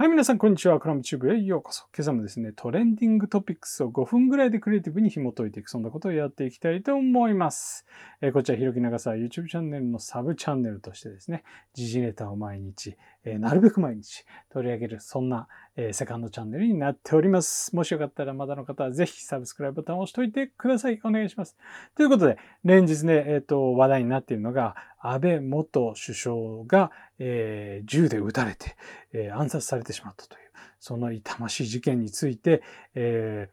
はい、皆さん、こんにちは。クラムチューブへようこそ。今朝もですね、 trending topics を5分ぐらいでクリエイティブに紐解いていく、そんなことをやっていきたいと思います。えー、こちら、ひろき長さ YouTube チャンネルのサブチャンネルとしてですね、時事ネタを毎日、えー、なるべく毎日取り上げる、そんな、えー、セカンドチャンネルになっております。もしよかったらまだの方はぜひ subscribe ボタンを押しといてください。お願いします。ということで、連日ね、えっ、と、話題になっているのが、安倍元首相が、え銃で撃たれて、え暗殺されてしまったという。その痛ましい事件について、え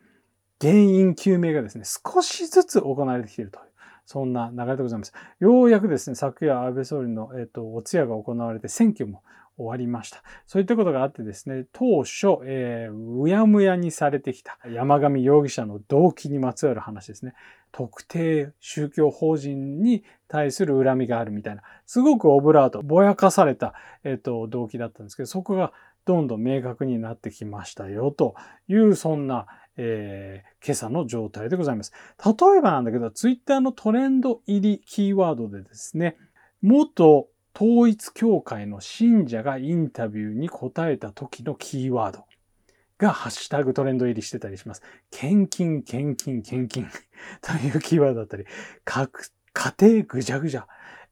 ー、原因究明がですね、少しずつ行われてきているという、そんな流れでございます。ようやくですね、昨夜安倍総理の、えっ、ー、と、お通夜が行われて選挙も終わりました。そういったことがあってですね、当初、えー、うやむやにされてきた山上容疑者の動機にまつわる話ですね。特定宗教法人に対する恨みがあるみたいな、すごくオブラート、ぼやかされた、えっ、ー、と、動機だったんですけど、そこがどんどん明確になってきましたよというそんな、えー、今朝の状態でございます。例えばなんだけど、ツイッターのトレンド入りキーワードでですね、元統一教会の信者がインタビューに答えた時のキーワードがハッシュタグトレンド入りしてたりします。献金、献金、献金 というキーワードだったり、家庭ぐじゃぐじゃ。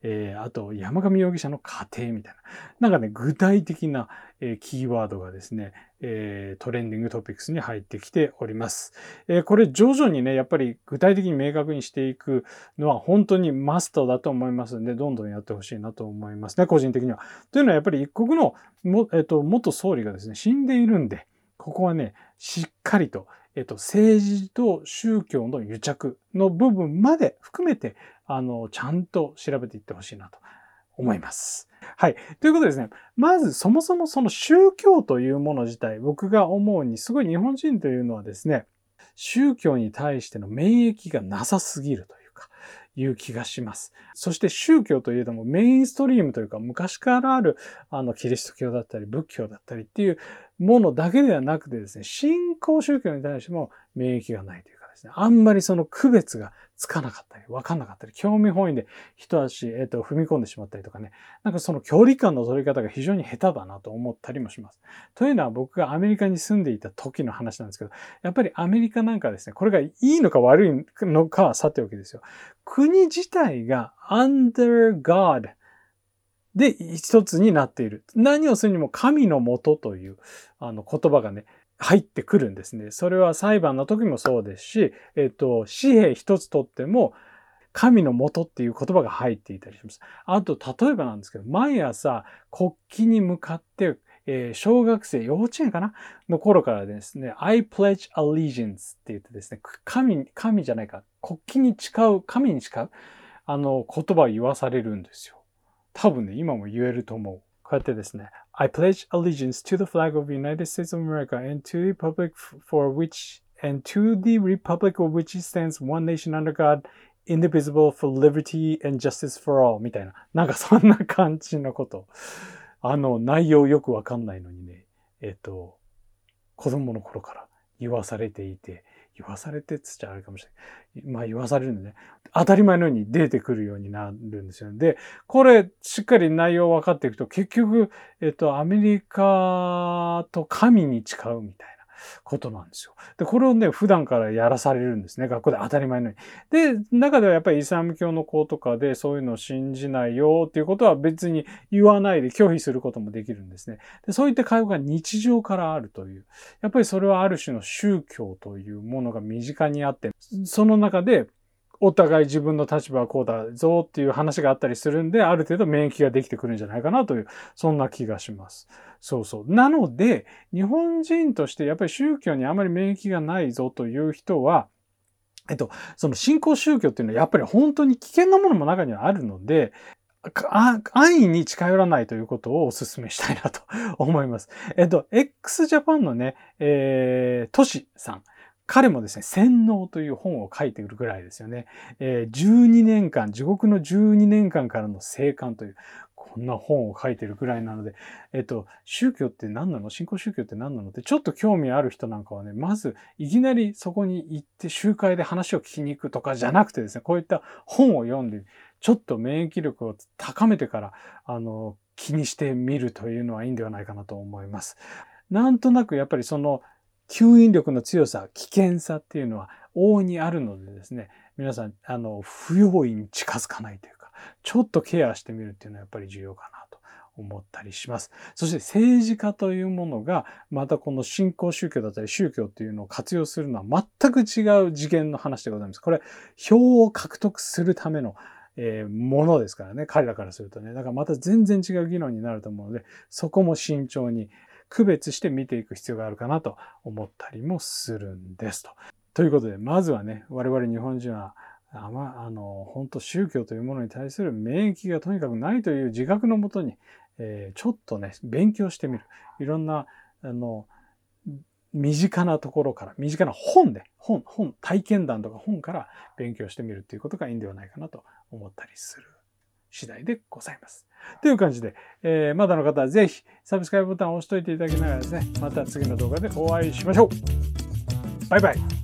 えー、あと山上容疑者の家庭みたいな。なんかね、具体的な、えー、キーワードがですね、えー、トレンディングトピックスに入ってきております。えこれ徐々にね、やっぱり具体的に明確にしていくのは本当にマストだと思いますんで、どんどんやってほしいなと思いますね、個人的には。というのはやっぱり一国のも、えっと、元総理がですね、死んでいるんで、ここはね、しっかりと、えっと、政治と宗教の癒着の部分まで含めて、あの、ちゃんと調べていってほしいなと思います。はい。ということでですね、まずそもそもその宗教というもの自体、僕が思うに、すごい日本人というのはですね、宗教に対しての免疫がなさすぎるというか、いう気がします。そして宗教といえどもメインストリームというか昔からあるあのキリスト教だったり仏教だったりっていうものだけではなくてですね、信仰宗教に対しても免疫がないというですね、あんまりその区別がつかなかったり、わかんなかったり、興味本位で一足、えっ、ー、と、踏み込んでしまったりとかね、なんかその距離感の取り方が非常に下手だなと思ったりもします。というのは僕がアメリカに住んでいた時の話なんですけど、やっぱりアメリカなんかですね、これがいいのか悪いのかはさておきですよ。国自体が under God で一つになっている。何をするにも神のもとというあの言葉がね、入ってくるんですね。それは裁判の時もそうですし、えっと、紙幣一つとっても、神のもとっていう言葉が入っていたりします。あと、例えばなんですけど、毎朝国旗に向かって、えー、小学生、幼稚園かな？の頃からですね、I pledge allegiance って言ってですね、神、神じゃないか、国旗に誓う、神に誓う、あの、言葉を言わされるんですよ。多分ね、今も言えると思う。こうやってですね、I pledge allegiance to the flag of the United States of America and to the republic for which and to the republic of which stands one nation under God, indivisible for liberty and justice for all みたいな。なんかそんな感じのこと。あの、内容よくわかんないのにね、えっと、子供の頃から言わされていて、 言わされてっつっちゃあれかもしれない。まあ言わされるんでね。当たり前のように出てくるようになるんですよね。で、これ、しっかり内容分かっていくと、結局、えっと、アメリカと神に誓うみたいな。ことなんですよ。で、これをね、普段からやらされるんですね。学校で当たり前のように。で、中ではやっぱりイスラム教の子とかでそういうのを信じないよっていうことは別に言わないで拒否することもできるんですね。でそういった会話が日常からあるという。やっぱりそれはある種の宗教というものが身近にあって、その中でお互い自分の立場はこうだぞっていう話があったりするんで、ある程度免疫ができてくるんじゃないかなという、そんな気がします。そうそう。なので、日本人としてやっぱり宗教にあまり免疫がないぞという人は、えっと、その信仰宗教っていうのはやっぱり本当に危険なものも中にはあるので、安易に近寄らないということをお勧めしたいなと思います。えっと、x ジャパンのね、えー、トシさん。彼もですね、洗脳という本を書いているぐらいですよね。えー、12年間、地獄の12年間からの生還という、こんな本を書いているぐらいなので、えっと、宗教って何なの？信仰宗教って何なの？ってちょっと興味ある人なんかはね、まずいきなりそこに行って集会で話を聞きに行くとかじゃなくてですね、こういった本を読んで、ちょっと免疫力を高めてから、あの、気にしてみるというのはいいんではないかなと思います。なんとなくやっぱりその吸引力の強さ、危険さっていうのは往々にあるのでですね、皆さん、あの、不用意に近づかないというか、ちょっとケアしてみるっていうのはやっぱり重要かなと思ったりします。そして政治家というものが、またこの信仰宗教だったり宗教っていうのを活用するのは全く違う次元の話でございます。これ、票を獲得するためのえー、ものですからね。彼らからするとね。だからまた全然違う議論になると思うので、そこも慎重に区別して見ていく必要があるかなと思ったりもするんですと。ということで、まずはね、我々日本人は、あま、あの、本当宗教というものに対する免疫がとにかくないという自覚のもとに、えー、ちょっとね、勉強してみる。いろんな、あの、身近なところから、身近な本で、本、本、体験談とか本から勉強してみるっていうことがいいんではないかなと思ったりする次第でございます。という感じで、えー、まだの方はぜひサブスクライブボタンを押しといていただきながらですね、また次の動画でお会いしましょうバイバイ